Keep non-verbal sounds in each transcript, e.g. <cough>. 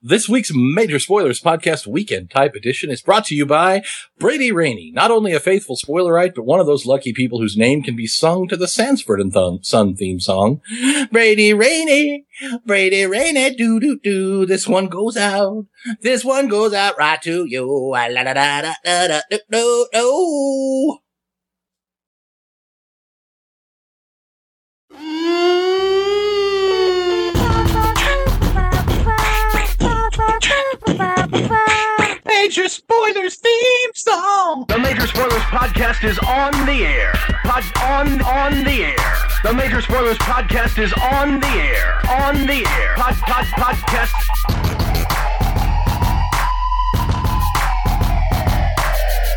This week's Major Spoilers Podcast Weekend Type Edition is brought to you by Brady Rainey, not only a faithful spoilerite, but one of those lucky people whose name can be sung to the Sanford and Thun- Son theme song. Brady Rainey, Brady Rainey, do do do. This one goes out. This one goes out right to you. Ah. Major Spoilers theme song. The Major Spoilers Podcast is on the air. Pod on on the air. The Major Spoilers Podcast is on the air. On the air. Pod pod podcast.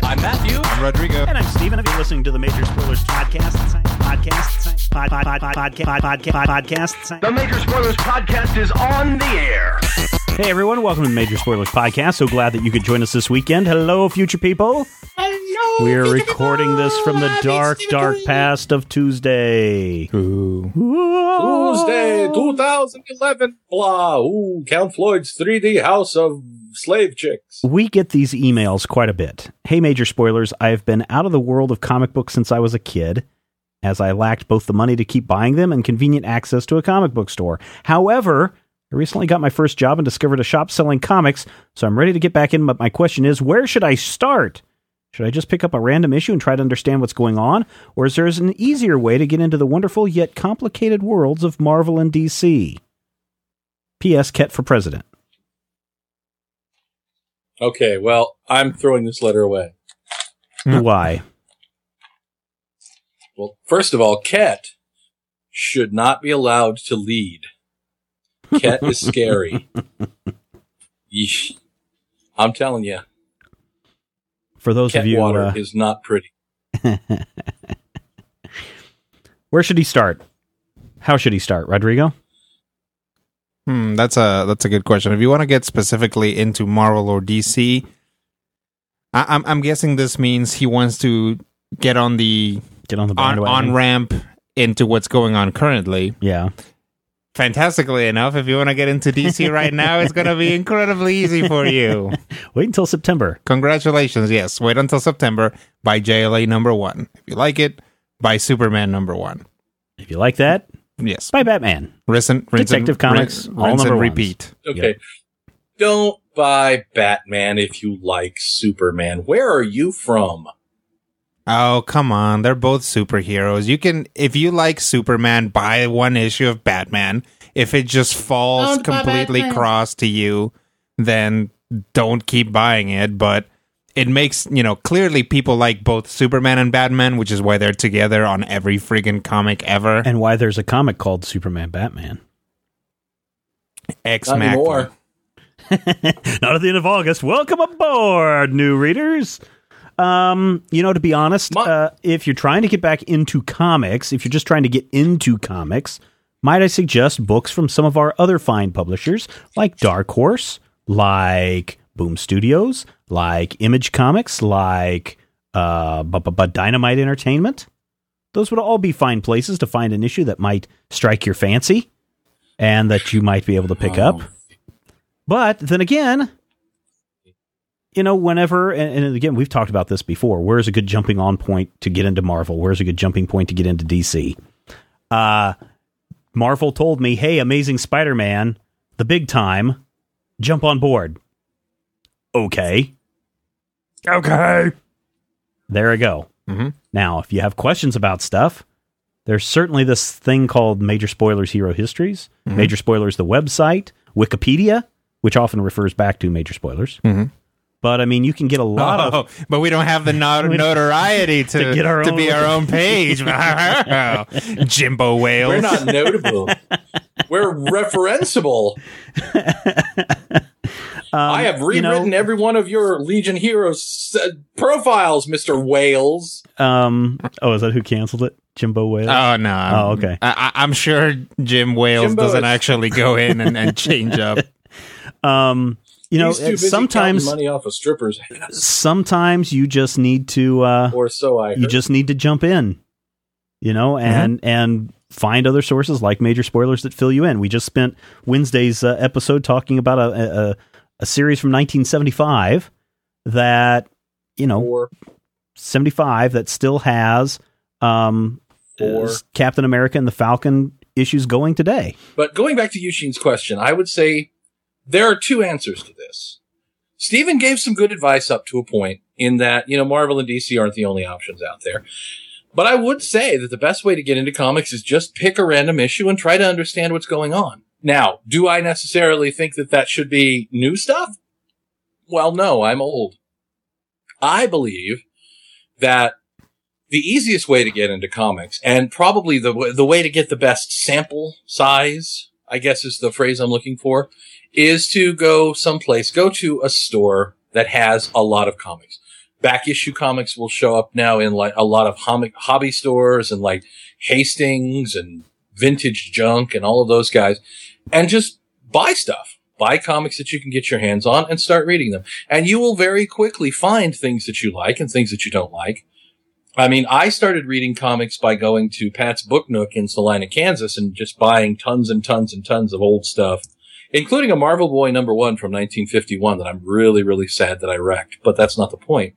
I'm Matthew. I'm Rodrigo. And I'm Stephen. If you're listening to the Major Spoilers podcast, podcast, pod, pod, pod, pod, podcast, podcast, podcast. The Major Spoilers Podcast is on the air. Hey everyone, welcome to the Major Spoilers podcast. So glad that you could join us this weekend. Hello, future people. Hello. We're recording people. this from the Happy dark, Stephen dark Doing. past of Tuesday. Ooh. Tuesday, 2011. Blah. Ooh, Count Floyd's 3D House of Slave Chicks. We get these emails quite a bit. Hey, Major Spoilers, I've been out of the world of comic books since I was a kid, as I lacked both the money to keep buying them and convenient access to a comic book store. However, I recently got my first job and discovered a shop selling comics, so I'm ready to get back in. But my question is, where should I start? Should I just pick up a random issue and try to understand what's going on? Or is there an easier way to get into the wonderful yet complicated worlds of Marvel and DC? P.S. Ket for president. Okay, well, I'm throwing this letter away. Hmm. Why? Well, first of all, Ket should not be allowed to lead. Ket is scary. <laughs> Yeesh. I'm telling you, For those Ket of you, water uh, is not pretty. <laughs> Where should he start? How should he start, Rodrigo? Hmm, that's a that's a good question. If you want to get specifically into Marvel or DC, I, I'm I'm guessing this means he wants to get on the Get on the on on ramp into what's going on currently. yeah. Fantastically enough, if you want to get into DC <laughs> right now, it's going to be incredibly easy for you. <laughs> Wait until September. Congratulations. Yes, wait until September. Buy JLA number one. If you like it, buy Superman number one. If you like that, Yes, buy Batman. rinse and, rinse Detective Comics, rinse, all rinse and number ones. repeat. Okay. Don't buy Batman if you like Superman. Where are you from? Oh, come on. They're both superheroes. You can, if you like Superman, buy one issue of Batman. If it just falls Don't completely cross to you, then don't keep buying it. But it makes, you know, clearly people like both Superman and Batman, which is why they're together on every friggin' comic ever. And why there's a comic called Superman Batman. X Not anymore. <laughs> Not at the end of August. Welcome aboard, new readers. Um, you know, to be honest, Ma- uh, if you're trying to get back into comics, if you're just trying to get into comics, might I suggest books from some of our other fine publishers like Dark Horse, like Boom Studios, like Image Comics, like uh, bu- bu- bu- Dynamite Entertainment. Those would all be fine places to find an issue that might strike your fancy and that you might be able to pick up. But then again, you know, whenever, and, and again, we've talked about this before. Where's a good jumping on point to get into Marvel? Where's a good jumping point to get into DC? Uh, Marvel told me, hey, Amazing Spider Man, the big time, jump on board. Okay. Okay. There I go. Mhm. Now, if you have questions about stuff, there's certainly this thing called Major Spoilers Hero Histories, Major Spoilers, the website, Wikipedia, which often refers back to Major Spoilers. Mhm. But I mean, you can get a lot of Oh, but we don't have the not- <laughs> don't- notoriety to, <laughs> to get our to own- be our own page. <laughs> Jimbo Wales. We're not notable. We're referenceable. I have Um, you know- rewritten every one of your Legion Heroes uh, profiles, Mr. Wales. Um. Oh, is that who canceled it? Jimbo Wales. Oh no! I'm- Oh, okay. I, I- I'm sure Jim Wales Jimbo doesn't is- actually go in and, and change up. <laughs> um. You know, He's too busy sometimes, money off of strippers, sometimes you just need to. Uh, or so I. Heard. you just need to jump in. You know, and and find other sources like major spoilers that fill you in. We just spent Wednesday's uh, episode talking about a, a a series from 1975 that you know Or 75 that still has um Four. Captain America and the Falcon issues going today. But going back to Eugene's question, I would say there are two answers to this. Stephen gave some good advice up to a point in that, you know, Marvel and DC aren't the only options out there. But I would say that the best way to get into comics is just pick a random issue and try to understand what's going on. Now, do I necessarily think that that should be new stuff? Well, no, I'm old. I believe that the easiest way to get into comics and probably the w- the way to get the best sample size, I guess is the phrase I'm looking for, is to go someplace, go to a store that has a lot of comics. Back issue comics will show up now in like a lot of hom- hobby stores and like Hastings and vintage junk and all of those guys and just buy stuff. Buy comics that you can get your hands on and start reading them. And you will very quickly find things that you like and things that you don't like. I mean, I started reading comics by going to Pat's Book Nook in Salina, Kansas and just buying tons and tons and tons of old stuff, including a Marvel Boy number one from 1951 that I'm really, really sad that I wrecked, but that's not the point.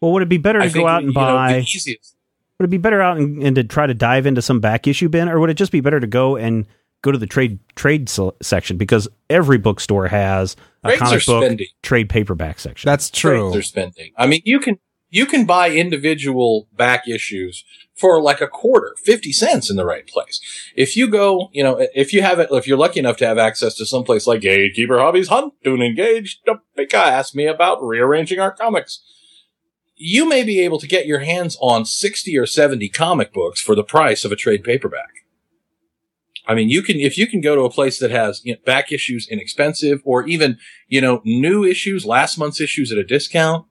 Well, would it be better to I go think, out and know, buy? the easiest. would it be better out and, and to try to dive into some back issue bin, or would it just be better to go and go to the trade trade se- section because every bookstore has a Trades comic book spendy. trade paperback section. That's true. Trades are spending. I mean, you can, you can buy individual back issues for like a quarter, 50 cents in the right place. If you go, you know, if you have it, if you're lucky enough to have access to some place like Gatekeeper Hobbies Huntoon and Gage, Topeka, ask me about rearranging our comics. You may be able to get your hands on 60 or 70 comic books for the price of a trade paperback. I mean, you can, if you can go to a place that has you know, back issues inexpensive or even, you know, new issues, last month's issues at a discount,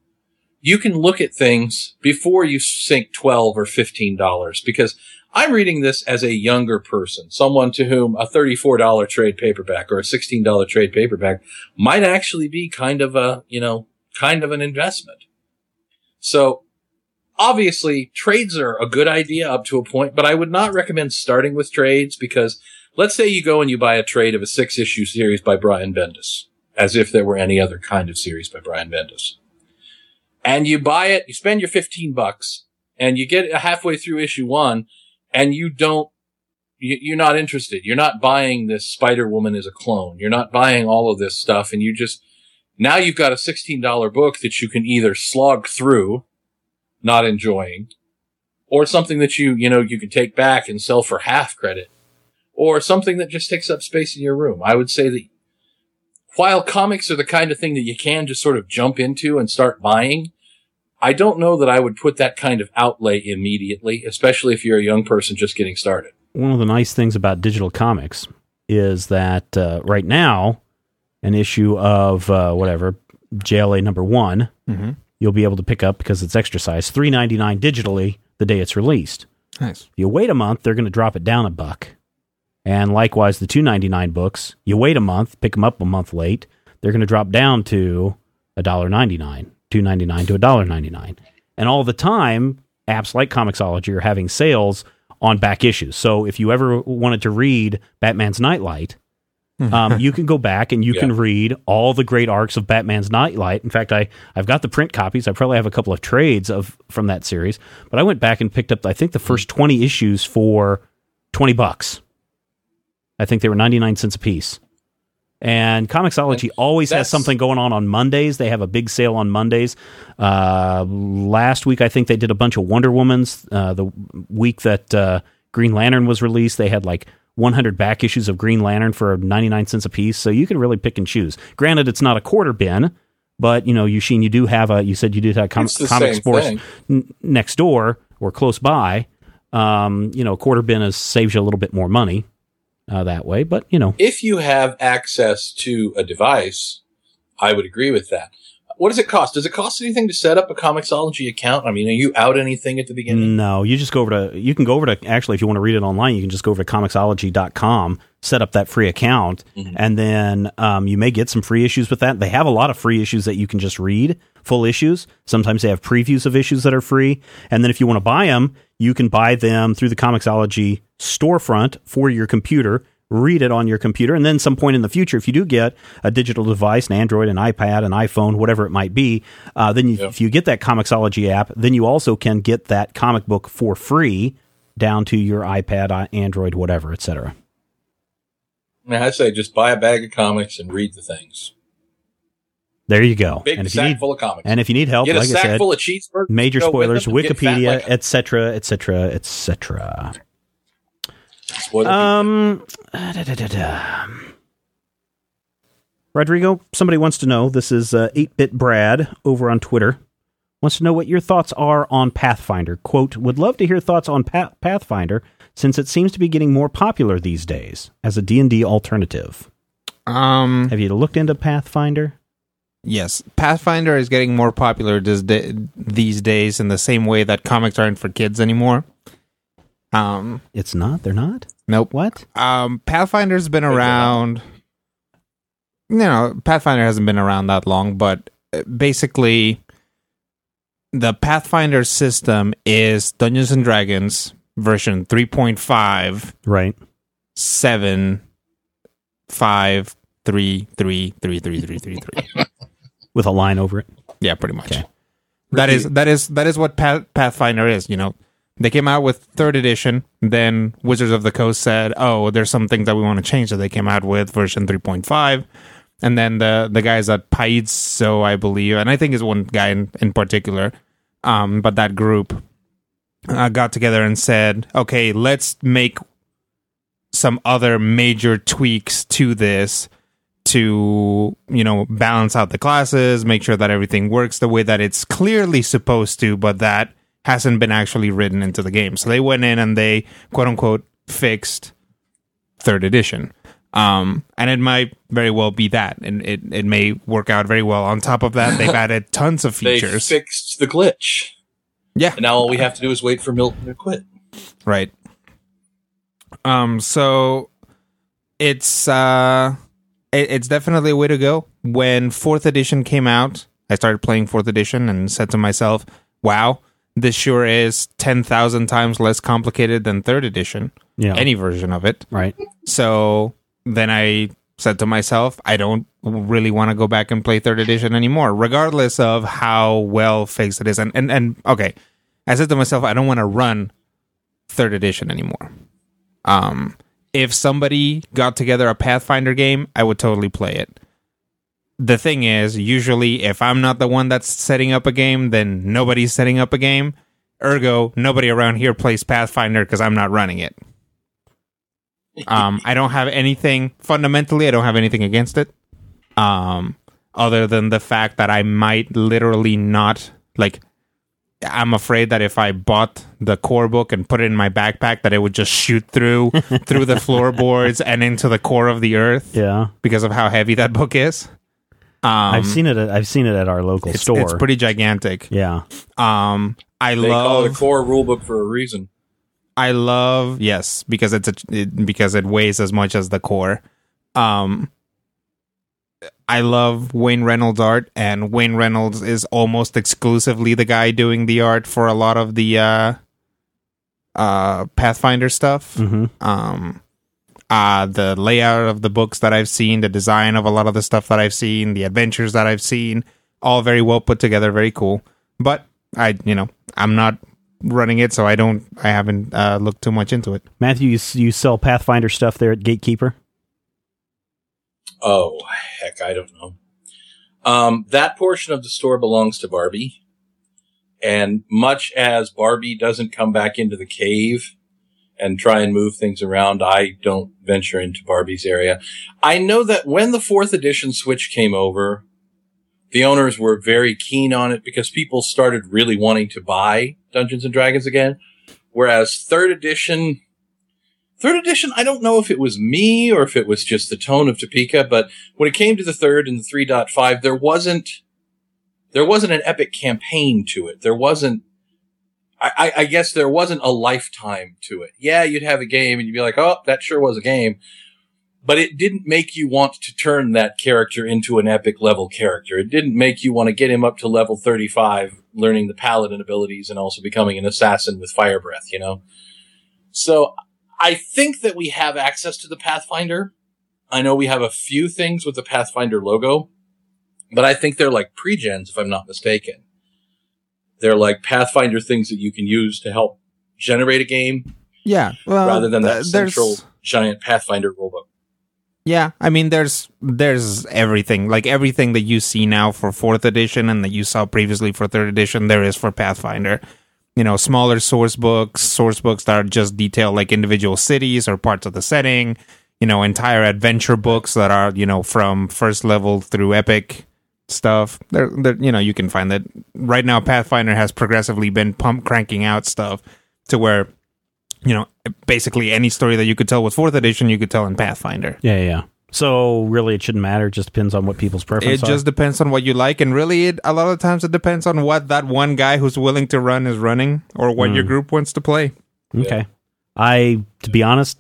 you can look at things before you sink 12 or $15 because I'm reading this as a younger person, someone to whom a $34 trade paperback or a $16 trade paperback might actually be kind of a, you know, kind of an investment. So obviously trades are a good idea up to a point, but I would not recommend starting with trades because let's say you go and you buy a trade of a six issue series by Brian Bendis, as if there were any other kind of series by Brian Bendis. And you buy it, you spend your 15 bucks and you get halfway through issue one and you don't, you, you're not interested. You're not buying this Spider Woman as a clone. You're not buying all of this stuff and you just, now you've got a $16 book that you can either slog through, not enjoying, or something that you, you know, you can take back and sell for half credit, or something that just takes up space in your room. I would say that while comics are the kind of thing that you can just sort of jump into and start buying, I don't know that I would put that kind of outlay immediately, especially if you're a young person just getting started. one of the nice things about digital comics is that uh, right now, an issue of uh, whatever JLA number one, hmm you'll be able to pick up because it's extra size, three ninety nine digitally the day it's released. Nice. If you wait a month, they're going to drop it down a buck. And likewise, the two ninety nine books, you wait a month, pick them up a month late, they're going to drop down to a dollar ninety nine, two ninety nine to a dollar ninety nine. And all the time, apps like Comixology are having sales on back issues. So if you ever wanted to read Batman's Nightlight, um, you can go back and you Yeah. can read all the great arcs of Batman's Nightlight. In fact, I I've got the print copies. I probably have a couple of trades of from that series, but I went back and picked up I think the first twenty issues for twenty bucks. I think they were ninety nine cents a piece. And Comixology always has something going on on Mondays. They have a big sale on Mondays. Uh, last week, I think they did a bunch of Wonder Womans. Uh, the week that uh, Green Lantern was released, they had like 100 back issues of Green Lantern for 99 cents a piece. So you can really pick and choose. Granted, it's not a quarter bin, but you know, Eugene, you do have a. You said you did have com- comic sports n- next door or close by. Um, you know, a quarter bin is, saves you a little bit more money uh, that way. But you know, If you have access to a device, I would agree with that. What does it cost? Does it cost anything to set up a Comixology account? I mean, are you out anything at the beginning? No, you just go over to you can go over to actually if you want to read it online, you can just go over to comixology.com, set up that free account, Mhm. and then um, you may get some free issues with that. They have a lot of free issues that you can just read, full issues. Sometimes they have previews of issues that are free, and then if you want to buy them, you can buy them through the Comixology storefront for your computer, read it on your computer, and then some point in the future, if you do get a digital device, an Android, an iPad, an iPhone, whatever it might be, uh, then you, Yeah. if you get that Comixology app, then you also can get that comic book for free down to your iPad, Android, whatever, etc. I say just buy a bag of comics and read the things. There you go. Big and if you sack need full of comics. and if you need help, Get a like I sack said, full of cheeseburgers. major spoilers, them, get fat Wikipedia, etc., etc., etc. Spoiler Um, da, da, da, da. Rodrigo, somebody wants to know. This is uh, 8-bit Brad over on Twitter. Wants to know what your thoughts are on Pathfinder. Quote, would love to hear thoughts on Pa- Pathfinder since it seems to be getting more popular these days as a D&D alternative. Um, Have you looked into Pathfinder? yes, Pathfinder is getting more popular these days in the same way that comics aren't for kids anymore. Um, It's not. They're not. nope. What? Um, Pathfinder's been around. You know, Pathfinder hasn't been around that long, but uh, basically, the Pathfinder system is Dungeons and Dragons version 3.5, Right. 7, 5, 3, 3, 3, 3, 3, 3, 3. With a line over it. Yeah, pretty much. Okay. That is that is that is what Pathfinder is. You know, they came out with third edition. Then Wizards of the Coast said, "Oh, there's some things that we want to change." So they came out with version 3.5. And then the the guys at Paizo, so I believe, and I think is one guy in, in particular, um, but that group uh, got together and said, "Okay, let's make some other major tweaks to this." to you know balance out the classes make sure that everything works the way that it's clearly supposed to but that hasn't been actually written into the game so they went in and they quote unquote fixed third edition um and it might very well be that and it, it may work out very well on top of that they've <laughs> added tons of They features fixed the glitch. yeah And now all we have to do is wait for Milton to quit. Right. Um. So it's uh, it, it's definitely a way to go. When fourth edition came out, I started playing fourth edition and said to myself, "Wow, this sure is ten thousand times less complicated than third edition, Yeah. any version of it." right. So then I said to myself, I don't really want to go back and play third edition anymore, regardless of how well fixed it is. And and, and okay, I said to myself, I don't want to run third edition anymore. Um, if somebody got together a Pathfinder game, I would totally play it. The thing is, usually if I'm not the one that's setting up a game, then nobody's setting up a game. Ergo, nobody around here plays Pathfinder because I'm not running it. Um, I don't have anything fundamentally. I don't have anything against it. Um, other than the fact that I might literally not like. I'm afraid that if I bought the core book and put it in my backpack, that it would just shoot through <laughs> through the floorboards and into the core of the earth Yeah. because of how heavy that book is. Um, I've seen it. At, I've seen it at our local it's, store. it's pretty gigantic. yeah. Um, I They call it a core rulebook for a reason. I love yes because it's a it, because it weighs as much as the core. Um, I love Wayne Reynolds art, and Wayne Reynolds is almost exclusively the guy doing the art for a lot of the uh, uh, Pathfinder stuff. hmm Um, uh, the layout of the books that I've seen, the design of a lot of the stuff that I've seen, the adventures that I've seen, all very well put together, very cool. But I, you know, I'm not running it, so I don't, I haven't uh, looked too much into it. Matthew, you, you sell Pathfinder stuff there at Gatekeeper? Oh, heck, I don't know. Um, that portion of the store belongs to Barbie. And much as Barbie doesn't come back into the cave and try and move things around, I don't venture into Barbie's area. I know that when the fourth edition Switch came over, the owners were very keen on it because people started really wanting to buy Dungeons and Dragons again. Whereas third edition, Third edition, I don't know if it was me or if it was just the tone of Topeka, but when it came to the third and the 3.5, there wasn't, there wasn't an epic campaign to it. There wasn't, I, I, guess there wasn't a lifetime to it. Yeah, you'd have a game and you'd be like, oh, that sure was a game. but it didn't make you want to turn that character into an epic level character. It didn't make you want to get him up to level 35, learning the paladin abilities and also becoming an assassin with fire breath, you know? So I think that we have access to the Pathfinder. I know we have a few things with the Pathfinder logo, but I think they're like pre-gens, if I'm not mistaken. They're like Pathfinder things that you can use to help generate a game Yeah, well, rather than that uh, th- central giant Pathfinder rulebook. Yeah, I mean, there's there's everything like everything that you see now for fourth edition and that you saw previously for third edition. There is for Pathfinder. You know, smaller source books, source books that are just detail like individual cities or parts of the setting. You know, entire adventure books that are you know from first level through epic stuff. There, there, you know, you can find that right now. Pathfinder has progressively been pump cranking out stuff to where you know basically any story that you could tell with fourth edition you could tell in Pathfinder. Yeah, yeah. So really, it shouldn't matter. It just depends on what people's It preferences are. just depends on what you like, and really, it, a lot of times it depends on what that one guy who's willing to run is running, or what your mm. group wants to play. Okay. I, to be honest,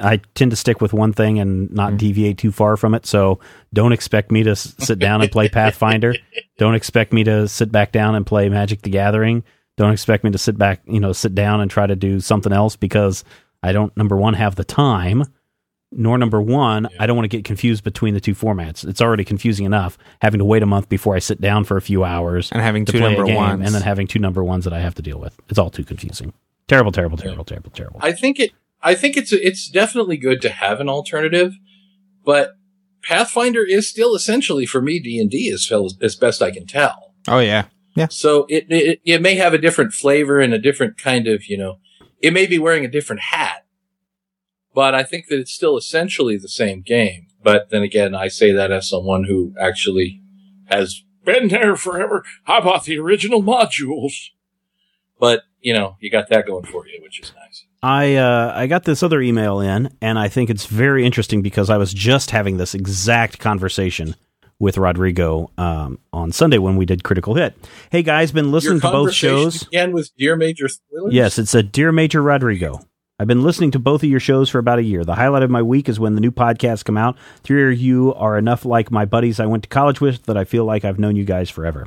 I tend to stick with one thing and not mm-hmm. deviate too far from it. So don't expect me to s- sit down and play Pathfinder. Don't expect me to sit back down and play Magic the Gathering. Don't expect me to sit back, you know, sit down and try to do something else because I don't, number one, have the time, nor number one, I don't want to get confused between the two formats. It's already confusing enough having to wait a month before I sit down for a few hours And having to two play number a game ones. and then having two number ones that I have to deal with. It's all too confusing. Terrible, terrible, terrible, terrible, terrible. I think it. I think it's it's definitely good to have an alternative, but Pathfinder is still essentially for me D and D as fel- as best I can tell. Oh yeah, yeah. So it, it it may have a different flavor and a different kind of you know, it may be wearing a different hat, but I think that it's still essentially the same game. But then again, I say that as someone who actually has been there forever. I bought the original modules, but you know, you got that going for you, which is nice. I uh, I got this other email in, and I think it's very interesting because I was just having this exact conversation with Rodrigo um, on Sunday when we did Critical Hit. Hey guys, been listening to both shows. Again with Dear Major Spoilers? Yes, it's a Dear Major Rodrigo. I've been listening to both of your shows for about a year. The highlight of my week is when the new podcasts come out. Three of you are enough like my buddies I went to college with that I feel like I've known you guys forever.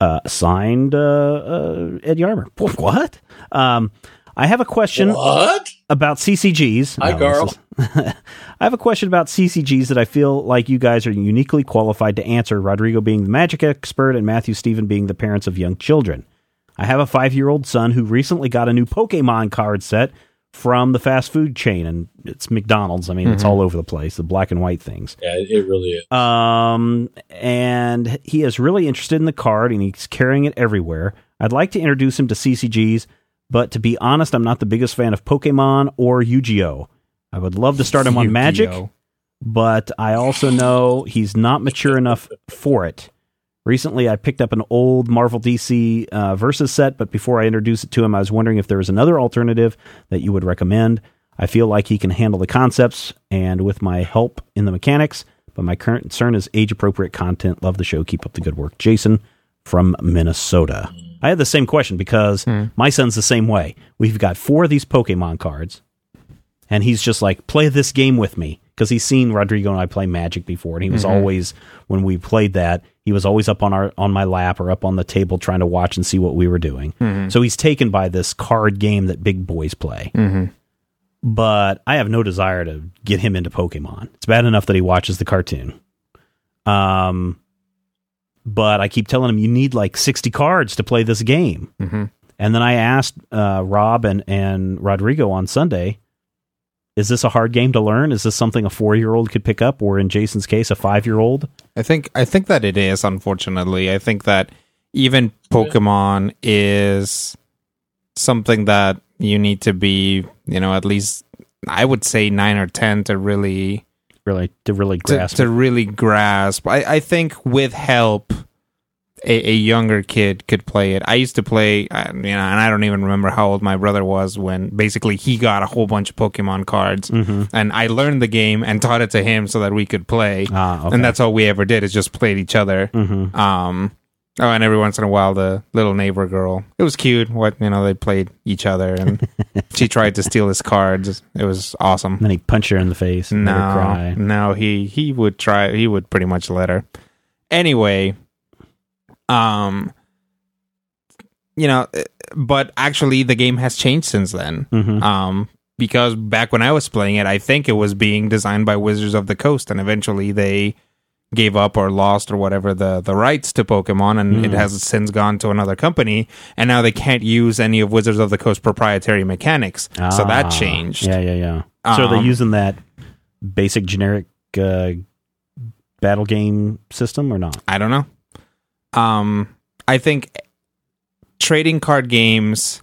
Uh, signed uh, uh, Ed Yarmer. What? Um, I have a question What? about CCGs. Hi, this Carl. is- <laughs> I have a question about CCGs that I feel like you guys are uniquely qualified to answer. Rodrigo being the magic expert and Matthew Stephen being the parents of young children. I have a five year old son who recently got a new Pokemon card set from the fast food chain, and it's McDonald's. I mean, it's all over the place, the black and white things. Yeah, it really is. Um, and he is really interested in the card and he's carrying it everywhere. I'd like to introduce him to CCGs, but to be honest, I'm not the biggest fan of Pokemon or Yu-Gi-Oh. I would love to start him on Magic, but I also know he's not mature enough for it. Recently, I picked up an old Marvel DC uh, Versus set, but before I introduced it to him, I was wondering if there was another alternative that you would recommend. I feel like he can handle the concepts and with my help in the mechanics, but my current concern is age appropriate content. Love the show. Keep up the good work. Jason from Minnesota. I had the same question because my son's the same way. We've got four of these Pokemon cards, and he's just like, play this game with me because he's seen Rodrigo and I play Magic before, and he was always when we played that, he was always up on our on my lap or up on the table trying to watch and see what we were doing. So he's taken by this card game that big boys play. But I have no desire to get him into Pokemon. It's bad enough that he watches the cartoon. Um, but I keep telling him you need like sixty cards to play this game. Mhm. And then I asked uh, Rob and, and Rodrigo on Sunday, is this a hard game to learn? Is this something a four year old could pick up, or in Jason's case, a five year old? I think I think that it is. Unfortunately, I think that even Pokemon is something that you need to be, you know, at least I would say nine or ten to really Really, to really grasp to it? really grasp. I, I think with help, a, a younger kid could play it. I used to play, you know, and I don't even remember how old my brother was when basically he got a whole bunch of Pokemon cards, Mhm. and I learned the game and taught it to him so that we could play. Ah, okay. And that's all we ever did is just played each other. Mhm. Um, Oh, and every once in a while, the little neighbor girl. It was cute. What you know, they played each other, and <laughs> she tried to steal his cards. It was awesome. And then he punched her in the face and No, cry. no, he he would try. He would pretty much let her. Anyway, um, you know, eh, but actually, the game has changed since then. Mhm. Um, because back when I was playing it, I think it was being designed by Wizards of the Coast, and eventually they gave up or lost or whatever the the rights to Pokemon, and it has since gone to another company, and now they can't use any of Wizards of the Coast proprietary mechanics. so that Ah, changed. Yeah, yeah, yeah. so are they Um, using that basic generic uh, battle game system or not? I don't know. Um, I think trading card games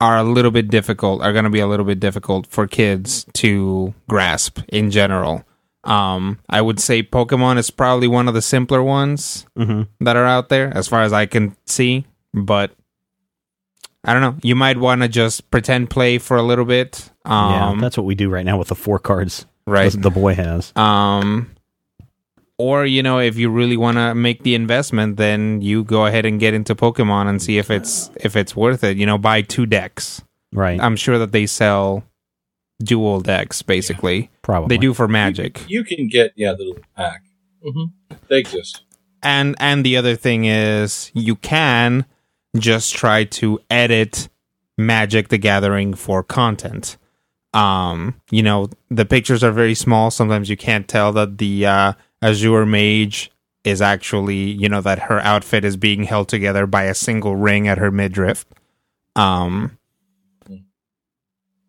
are a little bit difficult. Are going to be a little bit difficult for kids to grasp in general. Um, I would say Pokemon is probably one of the simpler ones Mm-hmm. that are out there, as far as I can see. But I don't know. You might want to just pretend play for a little bit. yeah, Um, that's what we do right now with the four cards right. the boy has. Um, or you know, if you really want to make the investment, then you go ahead and get into Pokemon and see if it's if it's worth it. You know, buy two decks. Right. I'm sure that they sell dual decks. Basically, Probably. they do for Magic. You can get yeah the little pack. hmm They exist. And and the other thing is, you can just try to edit Magic the Gathering for content. Um, you know, the pictures are very small. Sometimes you can't tell that the uh, Azure Mage is actually, you know, that her outfit is being held together by a single ring at her midriff. Um,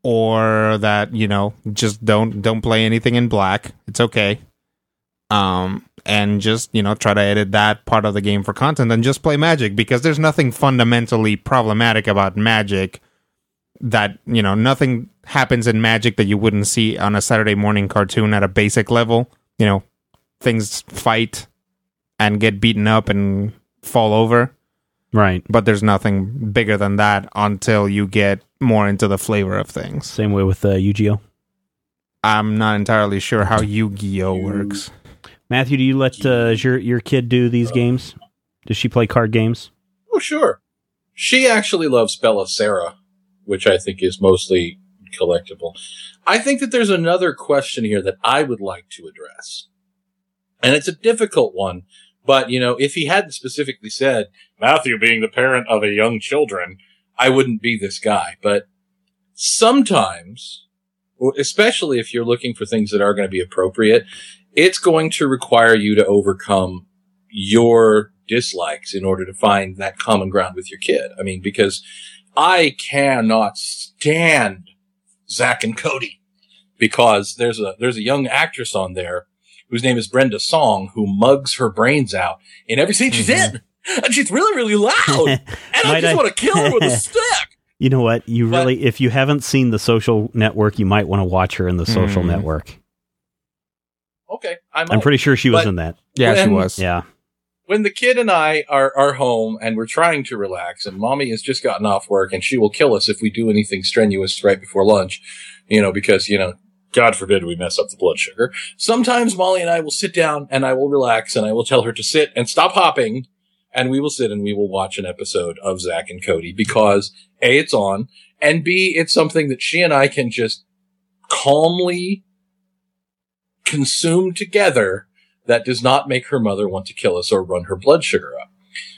or that you know, just don't don't play anything in black. It's okay. Um, and just you know, try to edit that part of the game for content, and just play Magic because there's nothing fundamentally problematic about Magic. That you know, nothing happens in Magic that you wouldn't see on a Saturday morning cartoon at a basic level. You know, things fight and get beaten up and fall over right. but there's nothing bigger than that until you get more into the flavor of things. Same way with uh, Yu-Gi-Oh. I'm not entirely sure how Yu-Gi-Oh works. Matthew, do you let uh, your your kid do these games? Does she play card games? Oh, sure. She actually loves BellaSara, which I think is mostly collectible. I think that there's another question here that I would like to address. And it's a difficult one, but you know, if he hadn't specifically said, Matthew being the parent of a young children, I wouldn't be this guy. But sometimes, especially if you're looking for things that are going to be appropriate, it's going to require you to overcome your dislikes in order to find that common ground with your kid. I mean, because I cannot stand Zack and Cody because there's a, there's a young actress on there whose name is Brenda Song who mugs her brains out in every scene she's in. <laughs> And she's really, really loud. <laughs> And I just I- want to kill her with a <laughs> stick. You know what? You But- really, if you haven't seen the Social Network, you might want to watch her in the Social Mm. Network. Okay. I'm, I'm pretty sure she was But- in that. Yeah, she was. Yeah. when the kid and I are, are home and we're trying to relax and mommy has just gotten off work and she will kill us if we do anything strenuous right before lunch, you know, because, you know, God forbid we mess up the blood sugar. Sometimes Molly and I will sit down and I will relax and I will tell her to sit and stop hopping and we will sit and we will watch an episode of Zack and Cody because A, it's on and B, it's something that she and I can just calmly consume together that does not make her mother want to kill us or run her blood sugar up.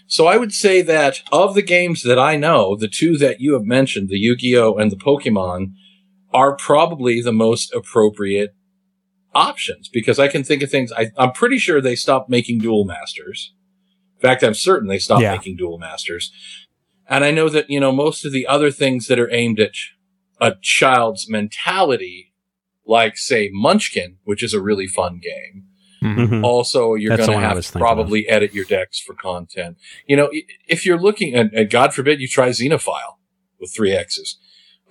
So I would say that of the games that I know, the two that you have mentioned, the Yu-Gi-Oh and the Pokemon, are probably the most appropriate options because I can think of things. I, I'm pretty sure they stopped making Duel Masters. In fact, I'm certain they stopped Yeah. making Duel Masters. And I know that, you know, most of the other things that are aimed at a child's mentality, like say Munchkin, which is a really fun game, Mhm. also you're going to have to thinking probably edit your decks for content you know if you're looking and, and god forbid you try xenophile with three x's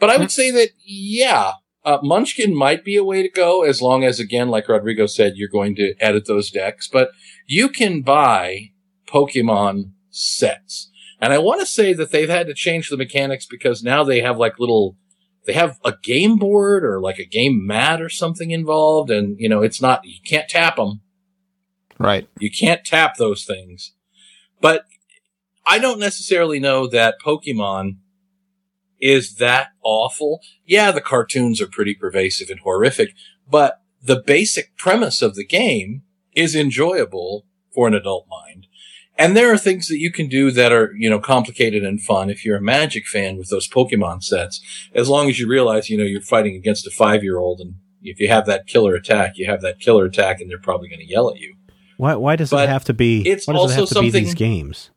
but i would say that yeah uh, munchkin might be a way to go as long as again like rodrigo said you're going to edit those decks. But you can buy pokemon sets. And i want to say that they've had to change the mechanics because now they have like little they have a game board or like a game mat or something involved. And you know it's not you can't tap them Right. you can't tap those things. But I don't necessarily know that Pokemon is that awful. Yeah, the cartoons are pretty pervasive and horrific, but the basic premise of the game is enjoyable for an adult mind. And there are things that you can do that are, you know, complicated and fun if you're a Magic fan with those Pokemon sets, as long as you realize, you know, you're fighting against a five year old and if you have that killer attack, you have that killer attack and they're probably going to yell at you. Why, why does But it have to be? it's why does it also have to be these something- games?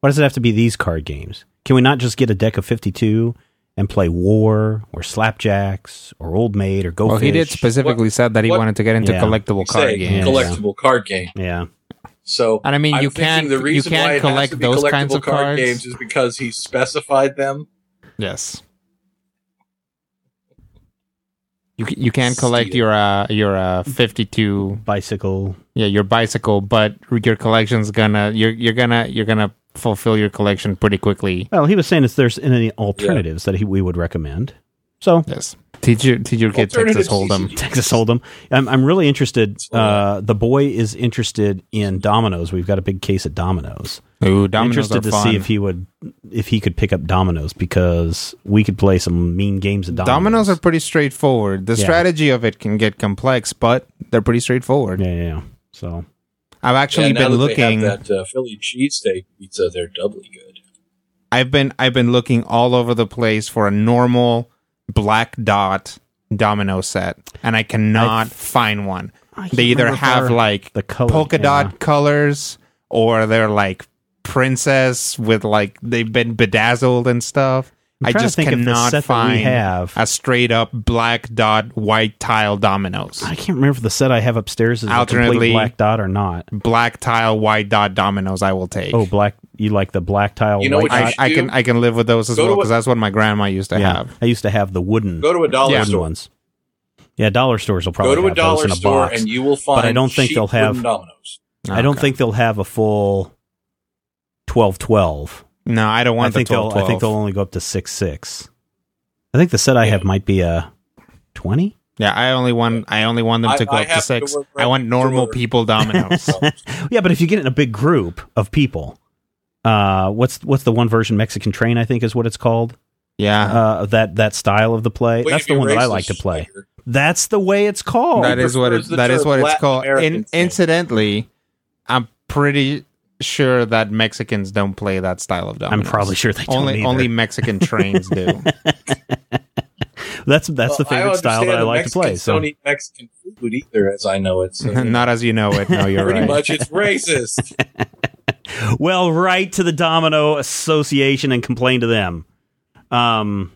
Why does it have to be these card games? Can we not just get a deck of fifty-two and play War or Slapjacks or Old Maid or Go Well, he did Fish? specifically said that he what- wanted to get into Yeah. collectible card Say, games. Yeah. collectible card game. Yeah, So, And I mean, I'm you can't- the you can't why it collect has to be those kinds of card cards. games is because he specified them. Yes. You c- you can collect Steal. your uh your uh 52 bicycle. yeah your bicycle but your collection's gonna you're you're gonna you're gonna fulfill your collection pretty quickly. Well, he was saying if there's any alternatives that he, we would recommend. So Yes. Teach your teach your kid Alternatives, Texas Hold'em. Texas Hold'em. I'm, I'm really interested. Uh, the boy is interested in dominoes. We've got a big case of dominoes. Ooh, I'm dominoes interested are to fun. see if he would, if he could pick up dominoes because we could play some mean games of dominoes. Dominoes are pretty straightforward. The Yeah. strategy of it can get complex, but they're pretty straightforward. yeah, yeah, yeah. So I've actually Yeah, now been that looking. They have that uh, Philly cheesesteak pizza. They're doubly good. I've been I've been looking all over the place for a normal black dot domino set, and I cannot find one. They either have they're like the color polka yeah. dot colors, or they're like princess with like they've been bedazzled and stuff. I'm I trying to just think if the cannot set that find have- a straight up black dot white tile dominoes. I can't remember if the set I have upstairs is a Alternately- complete black dot or not. Black tile white dot dominoes, I will take. Oh, black. You like the black tile? You know white what you dot? I, I can I can live with those as Go well because that's what my grandma used to yeah, have. I used to have the wooden, Go to a dollar wooden store. ones. Yeah, dollar stores will probably Go to a have those dollar in a store box. and you will find. But I don't think they'll have- dominoes. I don't Okay. think they'll have a full twelve twelve. No, I don't want I want think the they'll. 12, I think they'll only go up to six six. I think the set I have might be a twenty. Yeah, I only want I only want them I- to go I up to have to six. I want normal to- people dominoes. <laughs> <laughs> Yeah, but if you get in a big group of people, uh, what's what's the one version Mexican Train? I think is what it's called. yeah, Uh, that that style of the play. Wait, That's the one that I like to play. Slater. That's the way it's called. that is what it, that is term what it's called. In, incidentally, I'm pretty sure that Mexicans don't play that style of dominoes. I'm probably sure they don't only either. only Mexican trains do. <laughs> That's that's the Well, I favorite style that I understand like to play. Mexicans So Don't eat Mexican food either, as I know it. So <laughs> Not as you know it. No, you're right. pretty right. much, it's racist. <laughs> well, write to the Domino Association and complain to them. Um,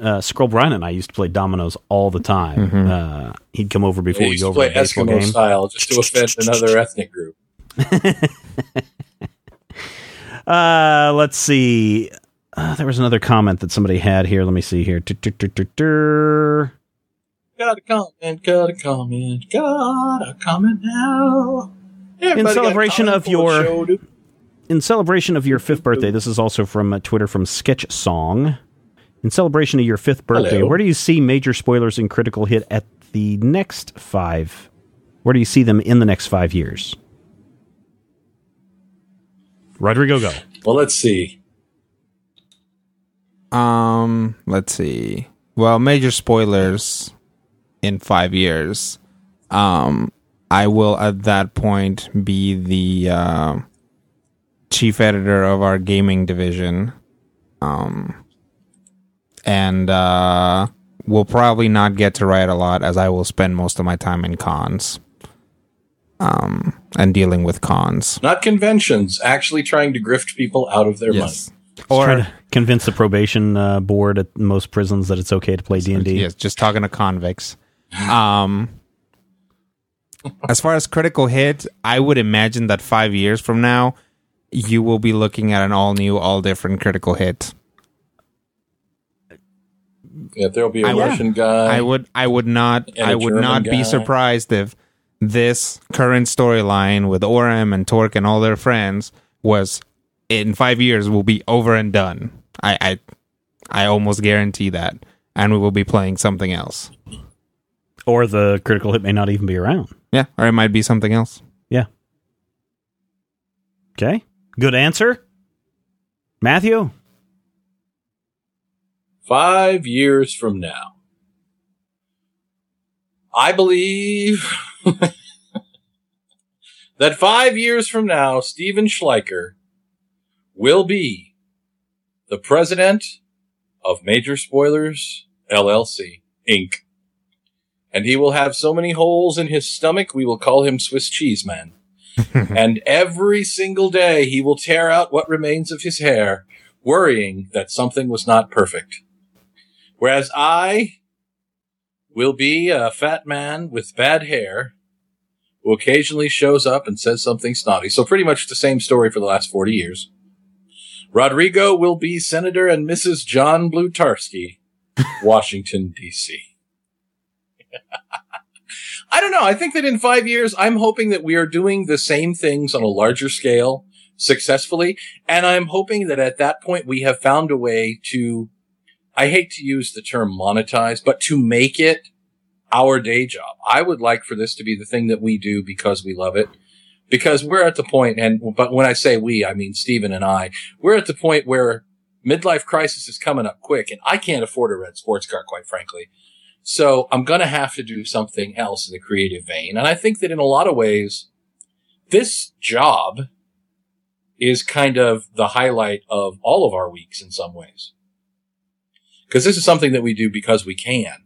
uh, Scroll Bryan and I used to play dominoes all the time. Mhm. Uh, he'd come over They before we used go to over play a baseball Eskimo game. style just to offend another ethnic group. <laughs> Uh, let's see. Uh, there was another comment that somebody had here. Let me see here. Got a comment, got a comment, got a comment now. Everybody a celebration of your- show. In celebration of your fifth birthday, this is also from uh, Twitter from Sketch Song. In celebration of your fifth birthday, Hello. where do you see major spoilers in Critical Hit at the next five? Where do you see them in the next five years? Rodrigo, go. Well, let's see. Um, let's see. Well, major spoilers in five years. Um, I will at that point be the uh, chief editor of our gaming division. Um, and uh, will probably not get to write a lot as I will spend most of my time in cons. Um, and dealing with cons. Not conventions, actually trying to grift people out of their Yes. Or Or to convince the probation uh, board at most prisons that it's okay to play D and D. Yes, just talking to convicts. Um, as far as critical hit, I would imagine that five years from now, you will be looking at an all new, all different critical hit. Yeah, there'll be a I would- Russian guy. I would, I would not, I would German not guy. be surprised if this current storyline with Orem and Torque and all their friends was in five years will be over and done. I, I, I almost guarantee that, and we will be playing something else. Or the critical hit may not even be around. Yeah, or it might be something else. Yeah. Okay. Good answer. Matthew? Five years from now, I believe <laughs> that five years from now, Stephen Schleicher will be the president of Major Spoilers LLC Inc. And he will have so many holes in his stomach, we will call him Swiss Cheese Man. <laughs> and every single day he will tear out what remains of his hair, worrying that something was not perfect. Whereas I will be a fat man with bad hair who occasionally shows up and says something snotty. So pretty much the same story for the last 40 years. Rodrigo will be Senator and Mrs. John Blutarsky, <laughs> Washington, D.C. I don't know. I think that in five years, I'm hoping that we are doing the same things on a larger scale successfully. And I'm hoping that at that point, we have found a way to, I hate to use the term monetize, but to make it our day job. I would like for this to be the thing that we do because we love it. Because we're at the point, and, but when I say we, I mean Stephen and I, we're at the point where midlife crisis is coming up quick and I can't afford a red sports car, quite frankly. So I'm going to have to do something else in the creative vein. And I think that in a lot of ways, this job is kind of the highlight of all of our weeks in some ways. Cause this is something that we do because we can.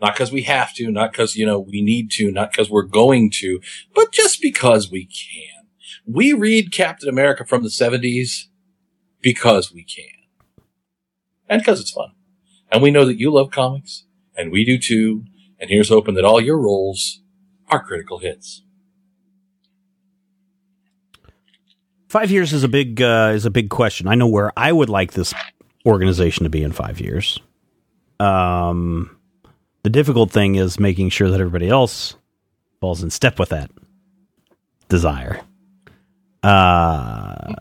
Not because we have to, not because, you know, we need to, not because we're going to, but just because we can. We read Captain America from the 70s because we can. And because it's fun. And we know that you love comics, and we do too. And here's hoping that all your roles are critical hits. Five years is a big uh, is a big question. I know where I would like this organization to be in five years. Um, the difficult thing is making sure that everybody else falls in step with that desire. Uh,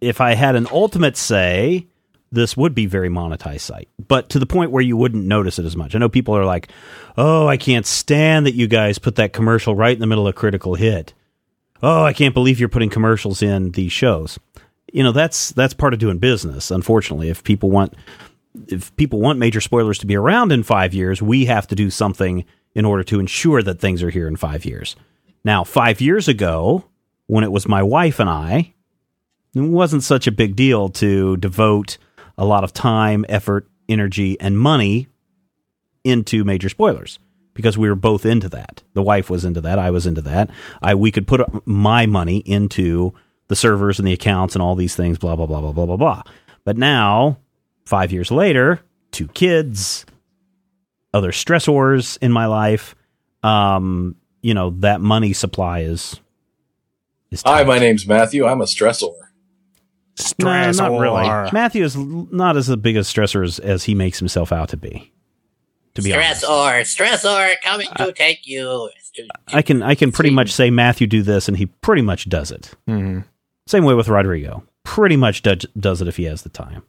if I had an ultimate say, this would be very monetized site, but to the point where you wouldn't notice it as much. I know people are like, "Oh, I can't stand that you guys put that commercial right in the middle of critical hit." Oh, I can't believe you're putting commercials in these shows. You know, that's that's part of doing business. Unfortunately, if people want if people want major spoilers to be around in 5 years, we have to do something in order to ensure that things are here in 5 years. Now, 5 years ago, when it was my wife and I, it wasn't such a big deal to devote a lot of time, effort, energy, and money into major spoilers because we were both into that. The wife was into that. I was into that. I we could put my money into the servers and the accounts and all these things. Blah blah blah blah blah blah blah. But now, five years later, two kids, other stressors in my life. Um, you know that money supply is. is Hi, my name's Matthew. I'm a stressor. No, Stress not really. Matthew is not as big a stressor as, as he makes himself out to be. To be honest, Stressor, stressor, coming to take you. I can I can pretty much say Matthew do this, and he pretty much does it. Mhm. Same way with Rodrigo. Pretty much does, does it if he has the time.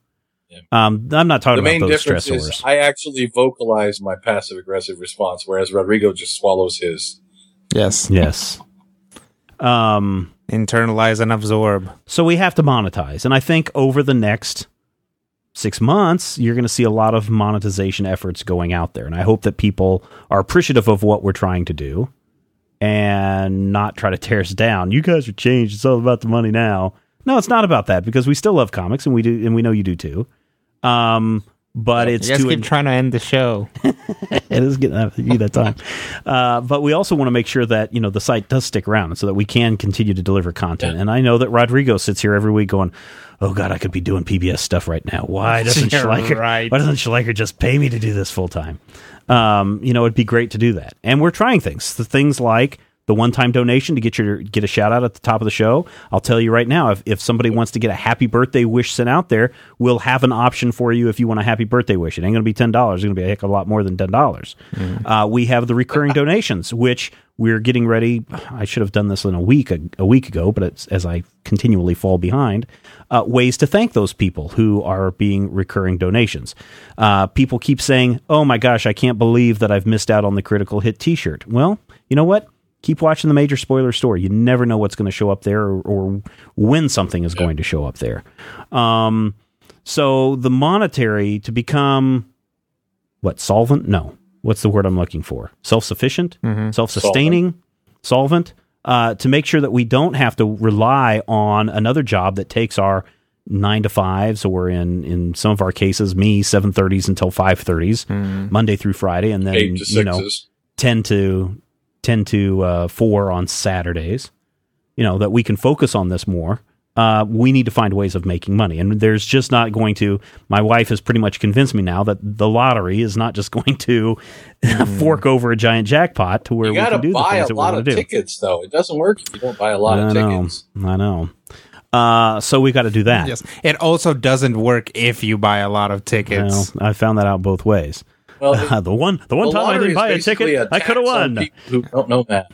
Yeah. Um, I'm not The talking main about those difference stressors. is I actually vocalize my passive aggressive response, whereas Rodrigo just swallows his. Yes. yes. Um. Internalize and absorb. So we have to monetize, and I think over the next six months, you're going to see a lot of monetization efforts going out there, and I hope that people are appreciative of what we're trying to do, and not try to tear us down. You guys are changed. It's all about the money now. No, it's not about that because we still love comics, and we do, and we know you do too. Um, but it's you guys to keep trying to end the show. <laughs> it is getting to be that time. Uh, but we also want to make sure that you know the site does stick around, so that we can continue to deliver content. Yeah. And I know that Rodrigo sits here every week going, "Oh God, I could be doing PBS stuff right now. Why <laughs> doesn't You're Schleicher? right. Why doesn't Schleicher just pay me to do this full time? Um, you know, it'd be great to do that. And we're trying things. The things like the one-time donation to get your get a shout out at the top of the show. I'll tell you right now, if, if somebody wants to get a happy birthday wish sent out there, we'll have an option for you if you want a happy birthday wish. It ain't going to be ten dollars. It's going to be a heck of a lot more than ten dollars. Uh, we have the recurring <laughs> donations, which we're getting ready. I should have done this in a week a, a week ago, but it's, as I continually fall behind, uh, ways to thank those people who are being recurring donations. Uh, people keep saying, "Oh my gosh, I can't believe that I've missed out on the critical hit T-shirt." Well, you know what? Keep watching the major spoiler store. You never know what's going to show up there or, or when something is going to show up there. Um, so the monetary to become what solvent? No, what's the word I'm looking for? Self sufficient, self sustaining, solvent. Uh, to make sure that we don't have to rely on another job that takes our nine to fives, or in in some of our cases, me seven thirties until five thirties, Monday through Friday, and then you know sixes. 10 to 10 to uh, 4 on Saturdays, you know, that we can focus on this more. Uh, we need to find ways of making money. And there's just not going to, my wife has pretty much convinced me now that the lottery is not just <laughs> going to fork over a giant jackpot to where You we can do the buy things a that we lot want of to do. tickets, though. It doesn't work if you don't buy a lot I of know. tickets. I know. Uh, so we got to do that. Yes. It also doesn't work if you buy a lot of tickets. Well, I found that out both ways. Well, <laughs> it- the one, the one the time I didn't buy a ticket, I could have won. Who don't know that.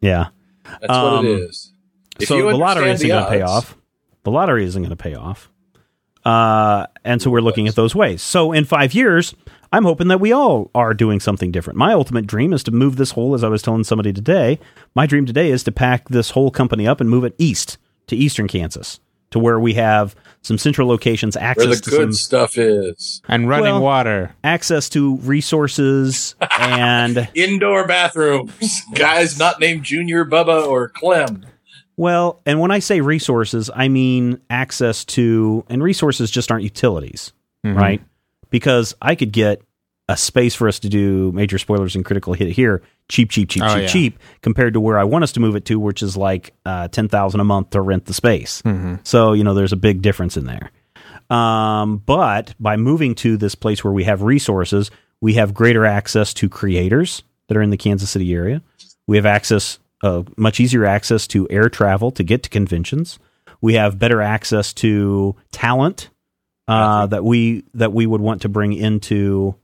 Yeah. That's what Um, it is. If so the lottery isn't going to pay off. The lottery isn't going to pay off. Uh, and so we're looking at those ways. So in five years, I'm hoping that we all are doing something different. My ultimate dream is to move this whole, as I was telling somebody today, my dream today is to pack this whole company up and move it east to eastern Kansas to where we have some central locations, Where access the to good some stuff is. And running Well- water. access to resources <laughs> and Indoor bathrooms. Guys not named Junior, Bubba, or Clem. Well, and when I say resources, I mean access to, and resources just aren't utilities, mm-hmm. right? Because I could get a space for us to do major spoilers and critical hit here, cheap, cheap, cheap, Oh, cheap, yeah. cheap, compared to where I want us to move it to, which is like uh, ten thousand a month to rent the space. So you know, there's a big difference in there. Um, but by moving to this place where we have resources, we have greater access to creators that are in the Kansas City area. We have access, uh, much easier access to air travel to get to conventions. We have better access to talent uh, that we that we would want to bring into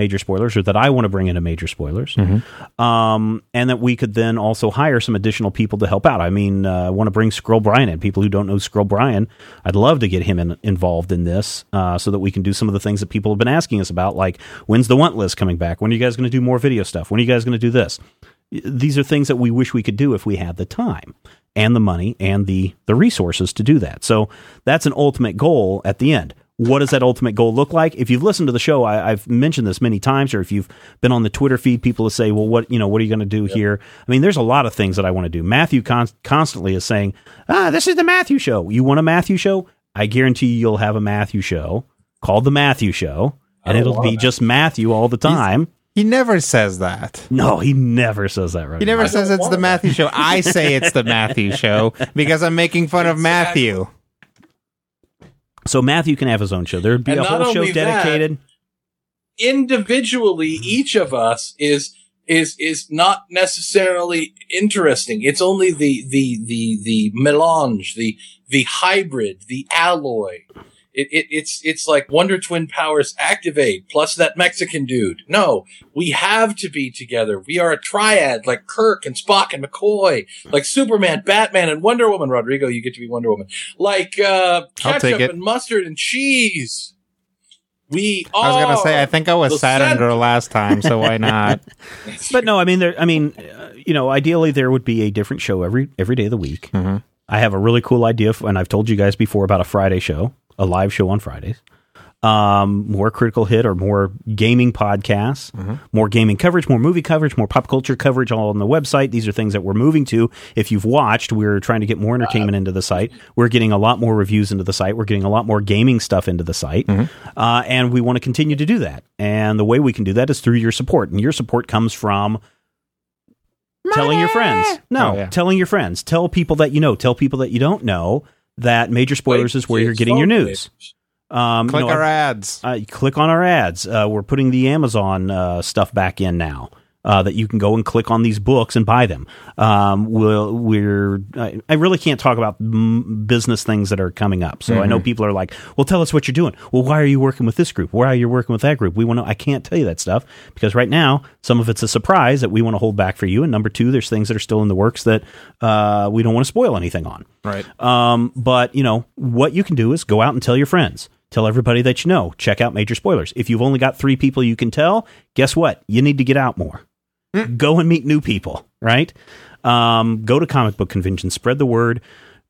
major spoilers, or that I want to bring into major spoilers, um, and that we could then also hire some additional people to help out. I mean, uh, I want to bring Scroll Brian in. People who don't know Scroll Brian, I'd love to get him in, involved in this, uh, so that we can do some of the things that people have been asking us about, like when's the want list coming back? When are you guys going to do more video stuff? When are you guys going to do this? These are things that we wish we could do if we had the time and the money and the the resources to do that. So that's an ultimate goal at the end. What does that ultimate goal look like? If you've listened to the show, I, I've mentioned this many times, or if you've been on the Twitter feed, people will say, "Well, what you know, what are you going to do here?" I mean, there's a lot of things that I want to do. Matthew con- constantly is saying, "Ah, this is the Matthew show. You want a Matthew show? I guarantee you, you'll have a Matthew show called the Matthew Show, and it'll be a just Matthew all the time." He never says that. no, he never says that. Right? He never I says it's the Matthew show. I say it's the Matthew show because I'm making fun <laughs> of Exactly. So Matthew can have his own show. There'd be And a whole show only that, dedicated. individually mm-hmm. each of us is is is not necessarily interesting it's only the the the the melange the the hybrid the alloy it, it it's it's like wonder twin powers activate plus that mexican dude no we have to be together we are a triad like kirk and spock and mccoy like superman batman and wonder woman rodrigo you get to be wonder woman like uh I'll take ketchup it. and mustard and cheese we are I was gonna say I think I was the Saturn center. girl last time, so why not? <laughs> But no, I mean, there. I mean, uh, you know, ideally there would be a different show every every day of the week. Mhm. I have a really cool idea, f and I've told you guys before about a Friday show, a live show on Fridays. Um, more critical hit or more gaming podcasts, more gaming coverage, more movie coverage, more pop culture coverage all on the website. These are things that we're moving to. If you've watched, we're trying to get more entertainment into the site. We're getting a lot more reviews into the site. We're getting a lot more gaming stuff into the site. Uh, and we want to continue to do that. And the way we can do that is through your support. And your support comes from telling your friends. No, Oh, yeah. telling your friends. Tell people that you know. Tell people that you don't know that Major Spoilers is where you're getting your news. Um, you Click know, our ads. uh, click on our ads. Uh, we're putting the Amazon uh, stuff back in now. Uh, that you can go and click on these books and buy them. Um, we'll, we're I, I really can't talk about m- business things that are coming up. So I know people are like, "Well, tell us what you're doing." Well, why are you working with this group? Why are you working with that group? We want to. I can't tell you that stuff because right now some of it's a surprise that we want to hold back for you. And number two, there's things that are still in the works that uh, we don't want to spoil anything on. Right. Um, but you know what you can do is go out and tell your friends. Tell everybody that you know. Check out major spoilers. If you've only got three people you can tell, guess what? You need to get out more. Go and meet new people, right? Um, go to comic book conventions, spread the word.